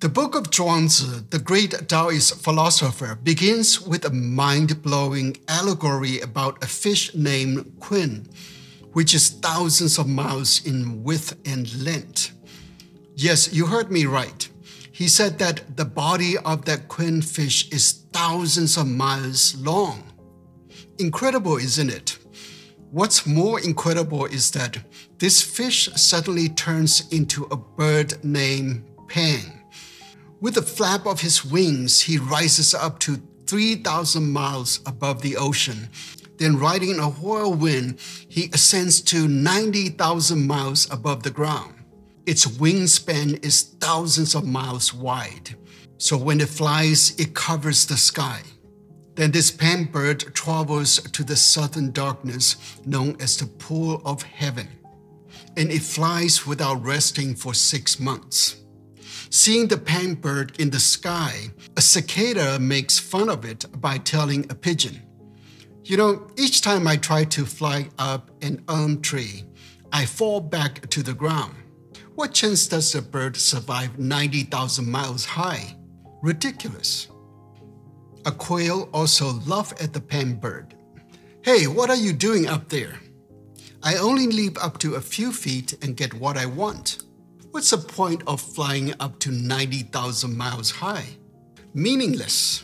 The book of Zhuangzi, the great Taoist philosopher, begins with a mind blowing allegory about a fish named Kun, which is thousands of miles in width and length. Yes, you heard me right. He said that the body of that Kun fish is thousands of miles long. Incredible, isn't it? What's more incredible is that this fish suddenly turns into a bird named Peng. With the flap of his wings, he rises up to 3,000 miles above the ocean. Then, riding a whirlwind, he ascends to 90,000 miles above the ground. Its wingspan is thousands of miles wide. So, when it flies, it covers the sky. Then, this Peng bird travels to the southern darkness known as the pool of heaven. And it flies without resting for six months. Seeing the Peng bird in the sky, a cicada makes fun of it by telling a pigeon, You know, each time I try to fly up an elm tree, I fall back to the ground. What chance does a bird survive 90,000 miles high? Ridiculous. A quail also laughed at the Peng bird. Hey, what are you doing up there? I only leap up to a few feet and get what I want. What's the point of flying up to 90,000 miles high? Meaningless.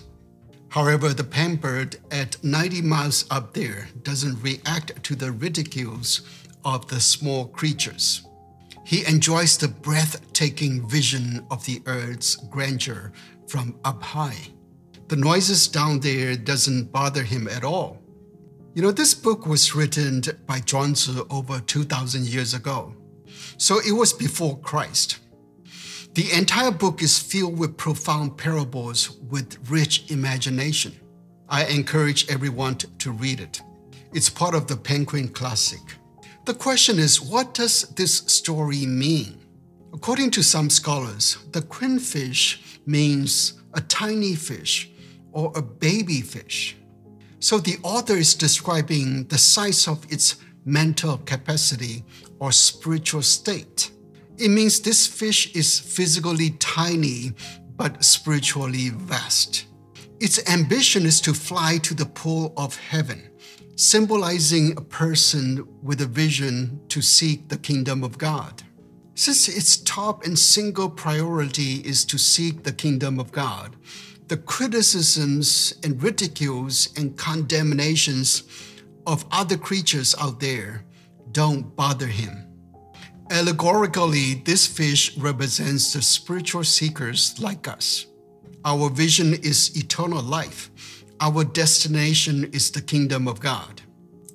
However, the Peng bird at 90 miles up there doesn't react to the ridicules of the small creatures. He enjoys the breathtaking vision of the earth's grandeur from up high. The noises down there doesn't bother him at all. You know, this book was written by Zhuangzi over 2,000 years ago. So it was before Christ. The entire book is filled with profound parables with rich imagination. I encourage everyone to read it. It's part of the Penguin Classic. The question is what does this story mean? According to some scholars, the Kun fish means a tiny fish or a baby fish. So the author is describing the size of its mental capacity or spiritual state. It means this fish is physically tiny but spiritually vast. Its ambition is to fly to the pool of heaven, symbolizing a person with a vision to seek the kingdom of God. Since its top and single priority is to seek the kingdom of God, the criticisms and ridicules and condemnations of other creatures out there don't bother him. Allegorically, this fish represents the spiritual seekers like us. Our vision is eternal life. Our destination is the kingdom of God.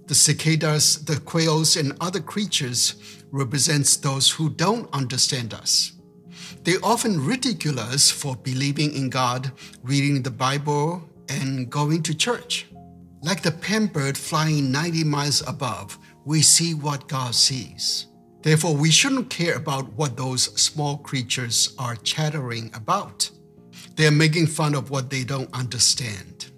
The cicadas, the quails, and other creatures represents those who don't understand us. They often ridicule us for believing in God, reading the Bible, and going to church. Like the Peng bird flying 90 miles above, we see what God sees. Therefore, we shouldn't care about what those small creatures are chattering about. They are making fun of what they don't understand.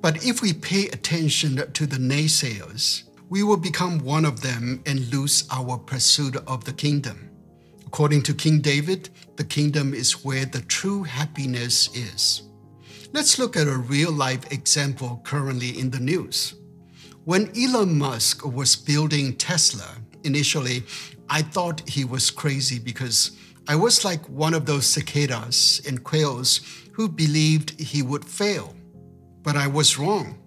But if we pay attention to the naysayers, we will become one of them and lose our pursuit of the kingdom. According to King David, the kingdom is where the true happiness is. Let's look at a real life example currently in the news. When Elon Musk was building Tesla, initially, I thought he was crazy because I was like one of those cicadas and quails who believed he would fail. But I was wrong.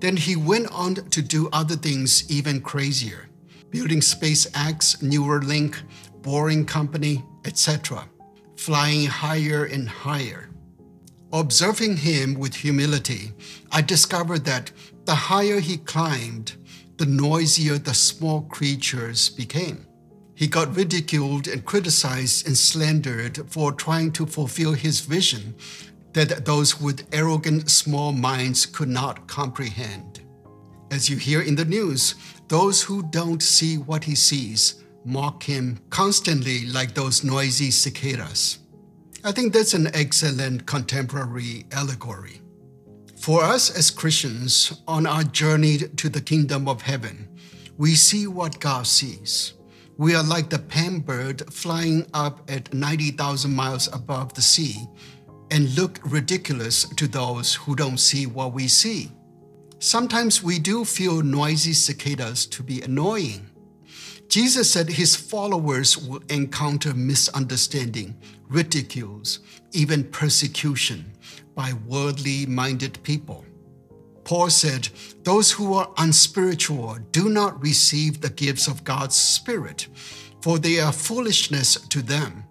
Then he went on to do other things even crazier, building SpaceX, Neuralink, Boring Company, etc., flying higher and higher. Observing him with humility, I discovered that the higher he climbed, the noisier the small creatures became. He got ridiculed and criticized and slandered for trying to fulfill his vision that those with arrogant small minds could not comprehend. As you hear in the news, those who don't see what he sees mock him constantly like those noisy cicadas. I think that's an excellent contemporary allegory. For us as Christians on our journey to the kingdom of heaven, we see what God sees. we are like the bird flying up at 90,000 miles above the sea and look ridiculous to those who don't see what we see. Sometimes we do feel noisy cicadas to be annoying. Jesus said his followers will encounter misunderstanding, ridicules, even persecution by worldly minded people. Paul said, Those who are unspiritual do not receive the gifts of God's Spirit, for they are foolishness to them,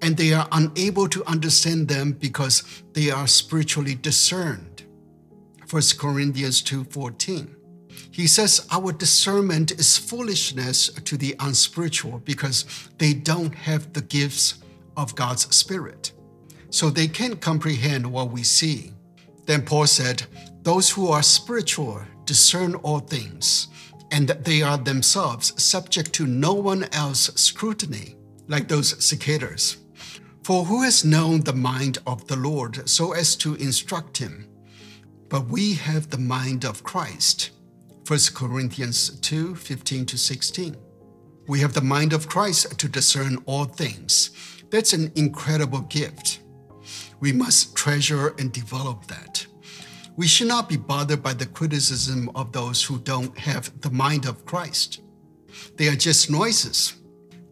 and they are unable to understand them because they are spiritually discerned. 1 Corinthians 2:14. He says our discernment is foolishness to the unspiritual because they don't have the gifts of God's Spirit. So they can't comprehend what we see. Then Paul said, Those who are spiritual discern all things, and they are themselves subject to no one else's scrutiny, like those cicadas. For who has known the mind of the Lord so as to instruct him? But we have the mind of Christ. 1 Corinthians 2 15 to 16. We have the mind of Christ to discern all things. That's an incredible gift. We must treasure and develop that. We should not be bothered by the criticism of those who don't have the mind of Christ. They are just noises.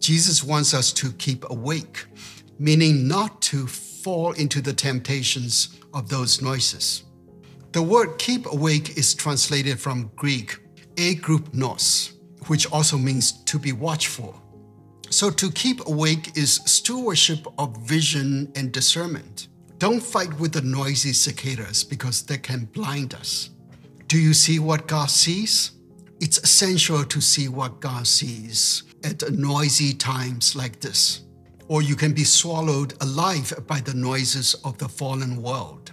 Jesus wants us to keep awake, meaning not to fall into the temptations of those noises. The word keep awake is translated from Greek agroupnos, which also means to be watchful. So to keep awake is stewardship of vision and discernment. Don't fight with the noisy cicadas because they can blind us. Do you see what God sees? It's essential to see what God sees at noisy times like this, or you can be swallowed alive by the noises of the fallen world.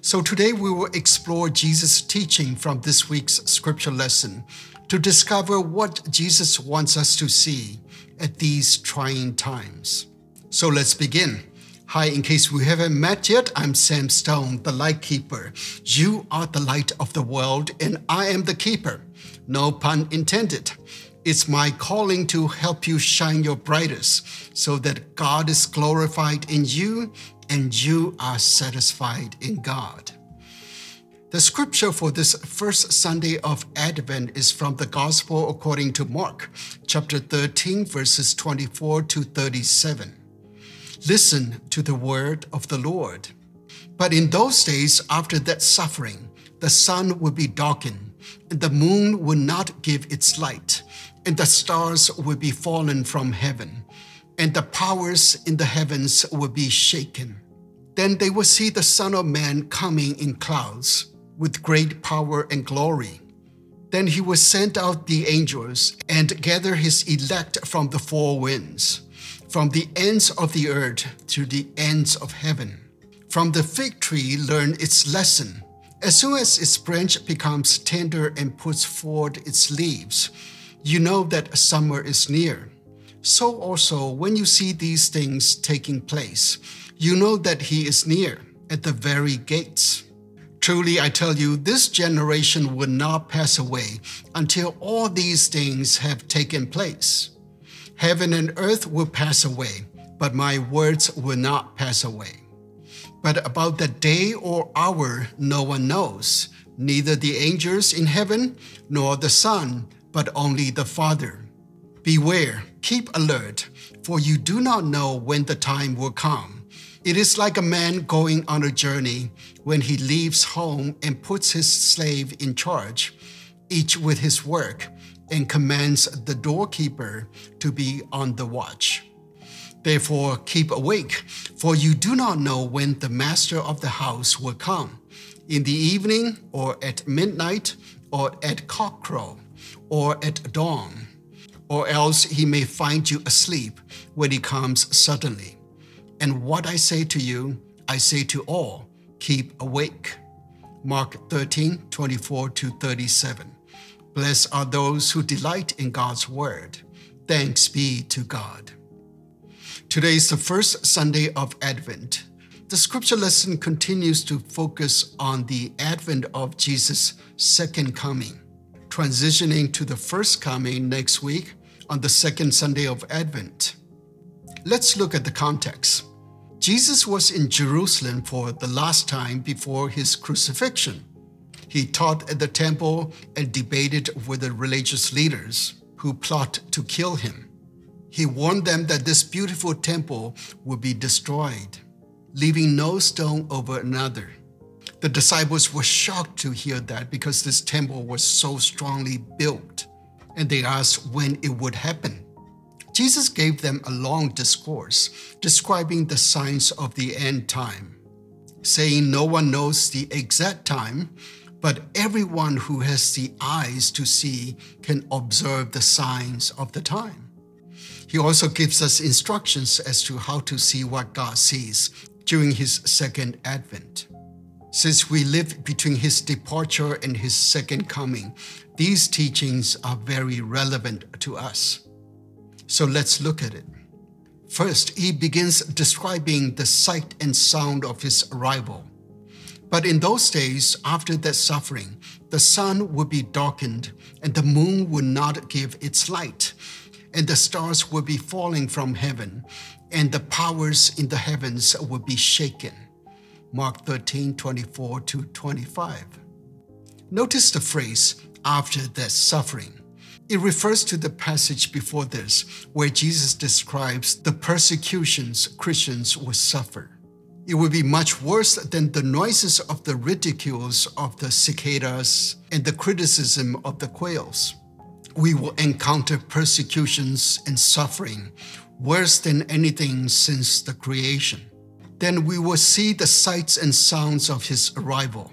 So today we will explore Jesus' teaching from this week's scripture lesson to discover what Jesus wants us to see at these trying times. So let's begin. Hi, in case we haven't met yet, I'm Sam Stone, the light keeper. You are the light of the world, and I am the keeper. No pun intended. It's my calling to help you shine your brightest so that God is glorified in you and you are satisfied in God. The scripture for this first Sunday of Advent is from the Gospel according to Mark, chapter 13, verses 24 to 37. Listen to the word of the Lord. But in those days, after that suffering, the sun will be darkened, and the moon will not give its light, and the stars will be fallen from heaven, and the powers in the heavens will be shaken. Then they will see the Son of Man coming in clouds with great power and glory. Then he will send out the angels and gather his elect from the four winds from the ends of the earth to the ends of heaven. From the fig tree, learn its lesson. As soon as its branch becomes tender and puts forth its leaves, you know that summer is near. So also, when you see these things taking place, you know that he is near, at the very gates. Truly, I tell you, this generation will not pass away until all these things have taken place. Heaven and earth will pass away, but my words will not pass away. But about the day or hour no one knows, neither the angels in heaven nor the Son, but only the Father. Beware, keep alert, for you do not know when the time will come. It is like a man going on a journey when he leaves home and puts his slave in charge, each with his work and commands the doorkeeper to be on the watch. Therefore, keep awake, for you do not know when the master of the house will come in the evening, or at midnight, or at cockcrow, or at dawn, or else he may find you asleep when he comes suddenly. And what I say to you, I say to all keep awake. Mark 13 24 to 37. Blessed are those who delight in God's word. Thanks be to God. Today is the first Sunday of Advent. The scripture lesson continues to focus on the advent of Jesus' second coming. Transitioning to the first coming next week, on the second Sunday of Advent. Let's look at the context. Jesus was in Jerusalem for the last time before his crucifixion. He taught at the temple and debated with the religious leaders who plot to kill him. He warned them that this beautiful temple would be destroyed, leaving no stone over another. The disciples were shocked to hear that because this temple was so strongly built, and they asked when it would happen. Jesus gave them a long discourse describing the signs of the end time, saying no one knows the exact time, but everyone who has the eyes to see can observe the signs of the time. He also gives us instructions as to how to see what God sees during his second advent. Since we live between his departure and his second coming, these teachings are very relevant to us. So let's look at it. First, he begins describing the sight and sound of his arrival. But in those days, after that suffering, the sun would be darkened, and the moon would not give its light, and the stars would be falling from heaven, and the powers in the heavens would be shaken. Mark 13, 24 to 25. Notice the phrase, after that suffering. It refers to the passage before this, where Jesus describes the persecutions Christians would suffer. It would be much worse than the noises of the ridicules of the cicadas and the criticism of the quails. We will encounter persecutions and suffering worse than anything since the creation then we will see the sights and sounds of his arrival.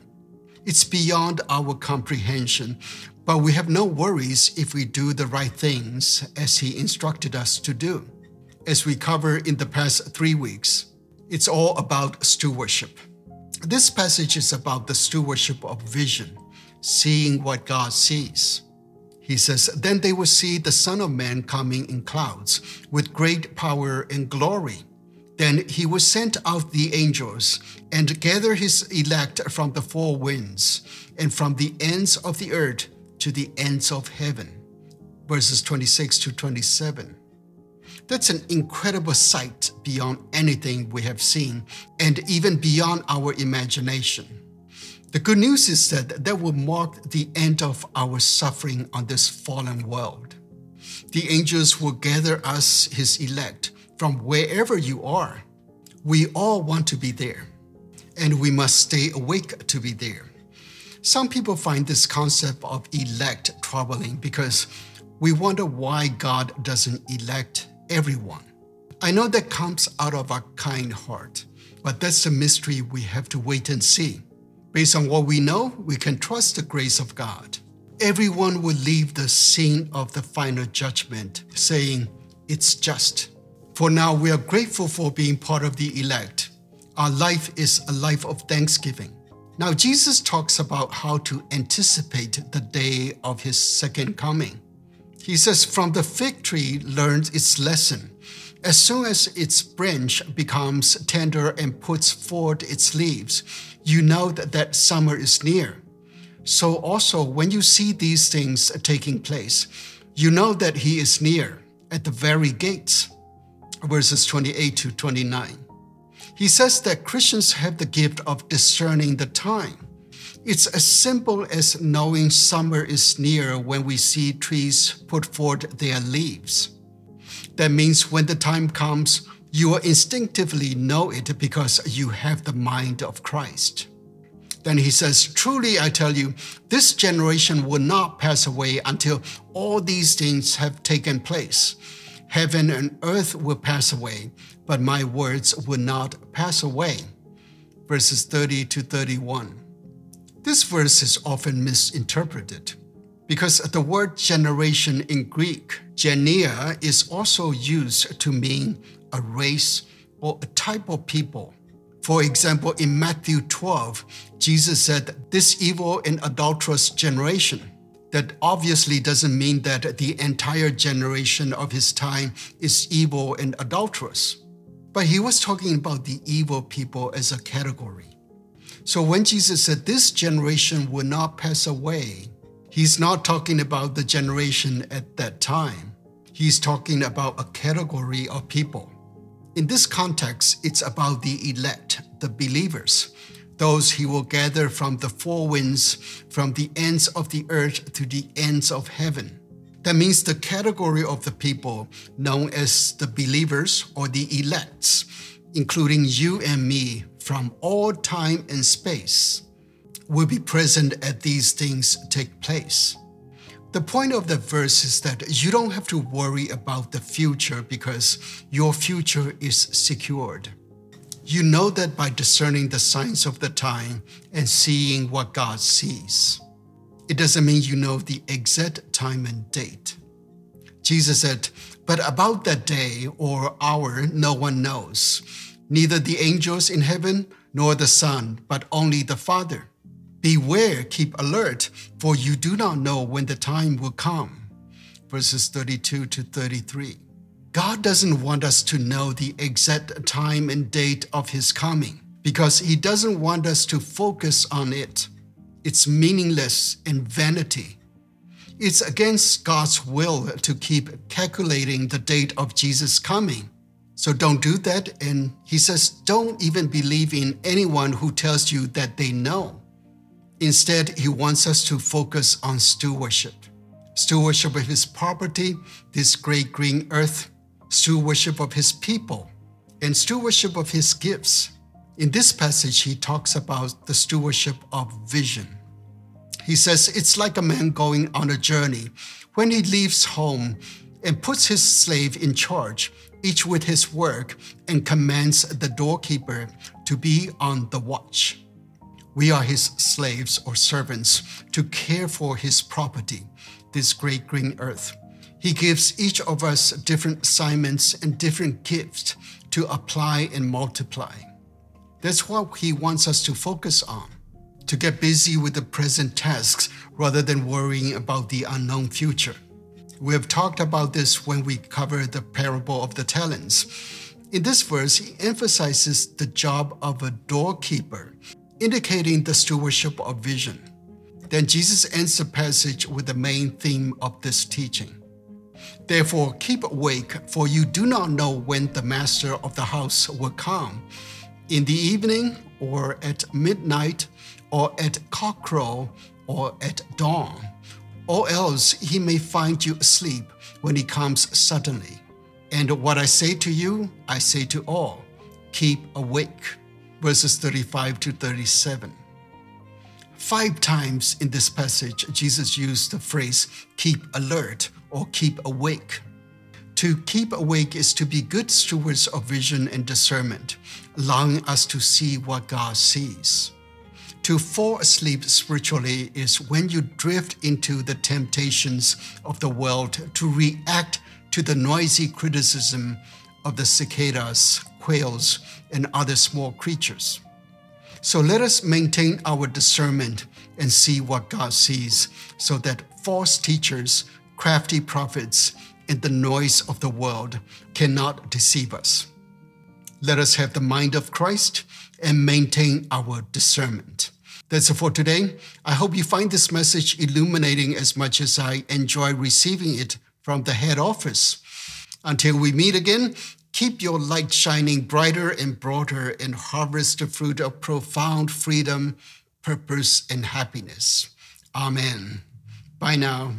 It's beyond our comprehension, but we have no worries if we do the right things as he instructed us to do. As we cover in the past three weeks, it's all about stewardship. This passage is about the stewardship of vision, seeing what God sees. He says, Then they will see the Son of Man coming in clouds with great power and glory. Then he will send out the angels and gather his elect from the four winds and from the ends of the earth to the ends of heaven. Verses 26 to 27. That's an incredible sight beyond anything we have seen and even beyond our imagination. The good news is that that will mark the end of our suffering on this fallen world. The angels will gather us, his elect, from wherever you are. We all want to be there, and we must stay awake to be there. Some people find this concept of elect troubling because we wonder why God doesn't elect everyone. I know that comes out of a kind heart, but that's a mystery we have to wait and see. Based on what we know, we can trust the grace of God. Everyone will leave the scene of the final judgment saying, It's just. For now, we are grateful for being part of the elect. Our life is a life of thanksgiving. Now, Jesus talks about how to anticipate the day of his second coming. He says, From the fig tree learns its lesson. As soon as its branch becomes tender and puts forth its leaves, you know that, that summer is near. So, also, when you see these things taking place, you know that he is near at the very gates verses 28 to 29. He says that Christians have the gift of discerning the time. It's as simple as knowing summer is near when we see trees put forth their leaves. That means when the time comes, you will instinctively know it because you have the mind of Christ. Then he says, Truly I tell you, this generation will not pass away until all these things have taken place. Heaven and earth will pass away, but my words will not pass away. Verses 30 to 31. This verse is often misinterpreted because the word generation in Greek, genea, is also used to mean a race or a type of people. For example, in Matthew 12, Jesus said, This evil and adulterous generation that obviously doesn't mean that the entire generation of his time is evil and adulterous. But he was talking about the evil people as a category. So when Jesus said this generation will not pass away, he's not talking about the generation at that time. He's talking about a category of people. In this context, it's about the elect, the believers, those he will gather from the four winds, from the ends of the earth to the ends of heaven. That means the category of the people known as the believers or the elects, including you and me from all time and space, will be present as these things take place. The point of the verse is that you don't have to worry about the future because your future is secured. You know that by discerning the signs of the time and seeing what God sees. It doesn't mean you know the exact time and date. Jesus said, But about that day or hour, no one knows, neither the angels in heaven nor the Son, but only the Father. Beware, keep alert, for you do not know when the time will come. Verses 32 to 33. God doesn't want us to know the exact time and date of His coming because He doesn't want us to focus on it. It's meaningless and vanity. It's against God's will to keep calculating the date of Jesus' coming. So don't do that. And He says, don't even believe in anyone who tells you that they know. Instead, he wants us to focus on stewardship stewardship of his property, this great green earth, stewardship of his people, and stewardship of his gifts. In this passage, he talks about the stewardship of vision. He says it's like a man going on a journey. When he leaves home and puts his slave in charge, each with his work, and commands the doorkeeper to be on the watch. We are his slaves or servants to care for his property, this great green earth. He gives each of us different assignments and different gifts to apply and multiply. That's what he wants us to focus on, to get busy with the present tasks rather than worrying about the unknown future. We have talked about this when we covered the parable of the talents. In this verse, he emphasizes the job of a doorkeeper indicating the stewardship of vision. Then Jesus ends the passage with the main theme of this teaching. Therefore, keep awake, for you do not know when the master of the house will come in the evening, or at midnight, or at cockcrow, or at dawn, or else he may find you asleep when he comes suddenly. And what I say to you, I say to all keep awake verses 35 to 37. Five times in this passage, Jesus used the phrase keep alert or keep awake. To keep awake is to be good stewards of vision and discernment, allowing us to see what God sees. To fall asleep spiritually is when you drift into the temptations of the world to react to the noisy criticism of the cicadas, quails, and other small creatures. So let us maintain our discernment and see what God sees, so that false teachers, crafty prophets, and the noise of the world cannot deceive us. Let us have the mind of Christ and maintain our discernment. That's it for today. I hope you find this message illuminating as much as I enjoy receiving it from the head office. Until we meet again, Keep your light shining brighter and broader and harvest the fruit of profound freedom, purpose, and happiness. Amen. Bye now.